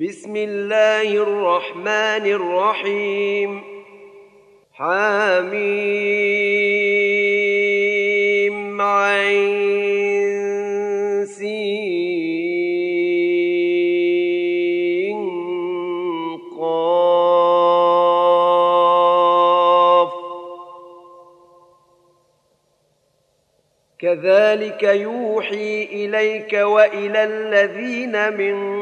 بسم الله الرحمن الرحيم. حميم عين قاف. كذلك يوحي إليك وإلى الذين من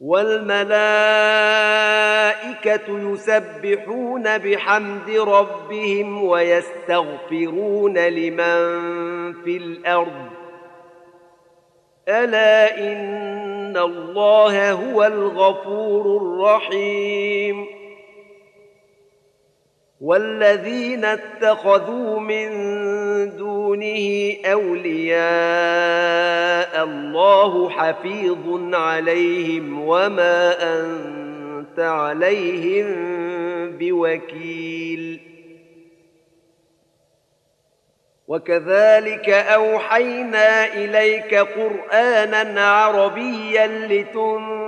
والملائكة يسبحون بحمد ربهم ويستغفرون لمن في الأرض. ألا إن الله هو الغفور الرحيم. والذين اتخذوا من دونه أولياء الله حفيظ عليهم وما أنت عليهم بوكيل. وكذلك أوحينا إليك قرآنا عربيا لتنذر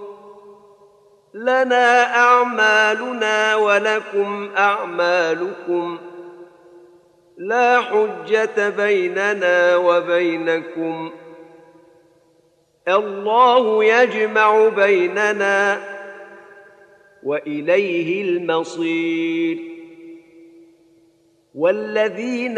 لنا أعمالنا ولكم أعمالكم لا حجة بيننا وبينكم الله يجمع بيننا وإليه المصير والذين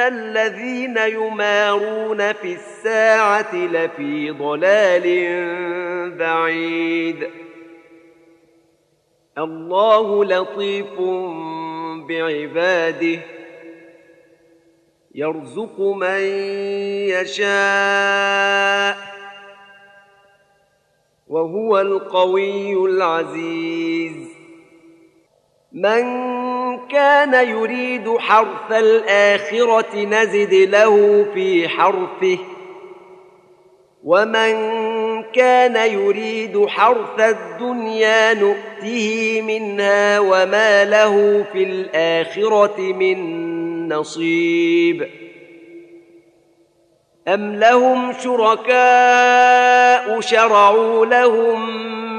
الذين يمارون في الساعة لفي ضلال بعيد الله لطيف بعباده يرزق من يشاء وهو القوي العزيز من كان يريد حرث الآخرة نزد له في حرثه. ومن كان يريد حرث الدنيا نؤته منها وما له في الآخرة من نصيب. أم لهم شركاء شرعوا لهم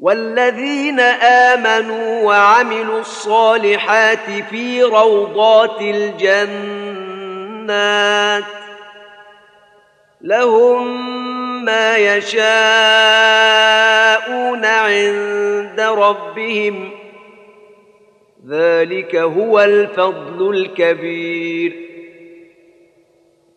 والذين آمنوا وعملوا الصالحات في روضات الجنات لهم ما يشاءون عند ربهم ذلك هو الفضل الكبير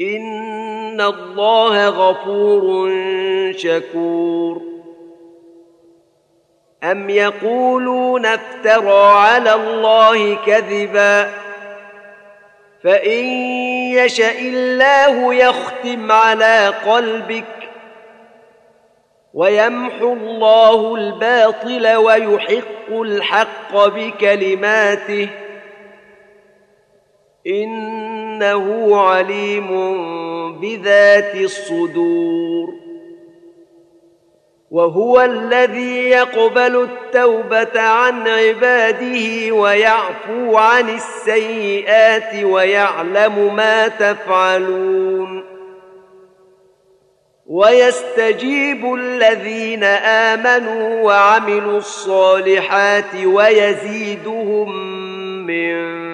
ان الله غفور شكور ام يقولون افترى على الله كذبا فان يشا الله يختم على قلبك ويمحو الله الباطل ويحق الحق بكلماته إنه عليم بذات الصدور. وهو الذي يقبل التوبة عن عباده ويعفو عن السيئات ويعلم ما تفعلون. ويستجيب الذين آمنوا وعملوا الصالحات ويزيدهم من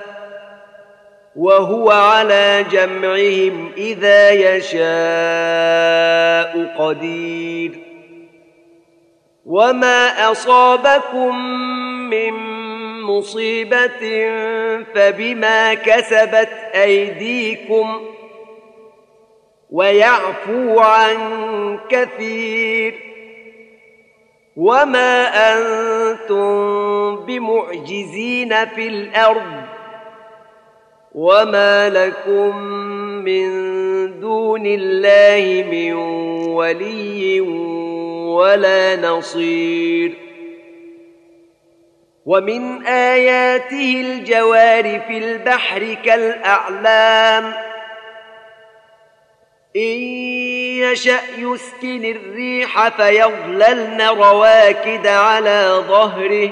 وهو على جمعهم إذا يشاء قدير. وما اصابكم من مصيبه فبما كسبت ايديكم ويعفو عن كثير. وما أنتم بمعجزين في الأرض وما لكم من دون الله من ولي ولا نصير ومن اياته الجوار في البحر كالاعلام ان يشا يسكن الريح فيظللن رواكد على ظهره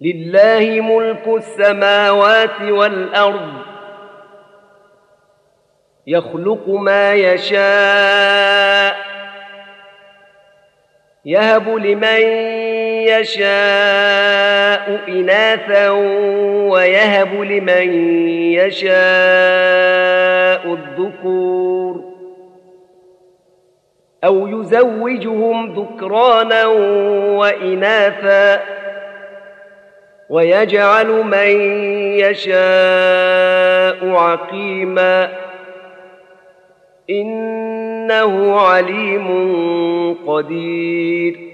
لله ملك السماوات والأرض. يخلق ما يشاء يهب لمن يشاء إناثا ويهب لمن يشاء الذكور. أو يزوجهم ذكرانا وإناثا. ويجعل من يشاء عقيما. إنه عليم قدير.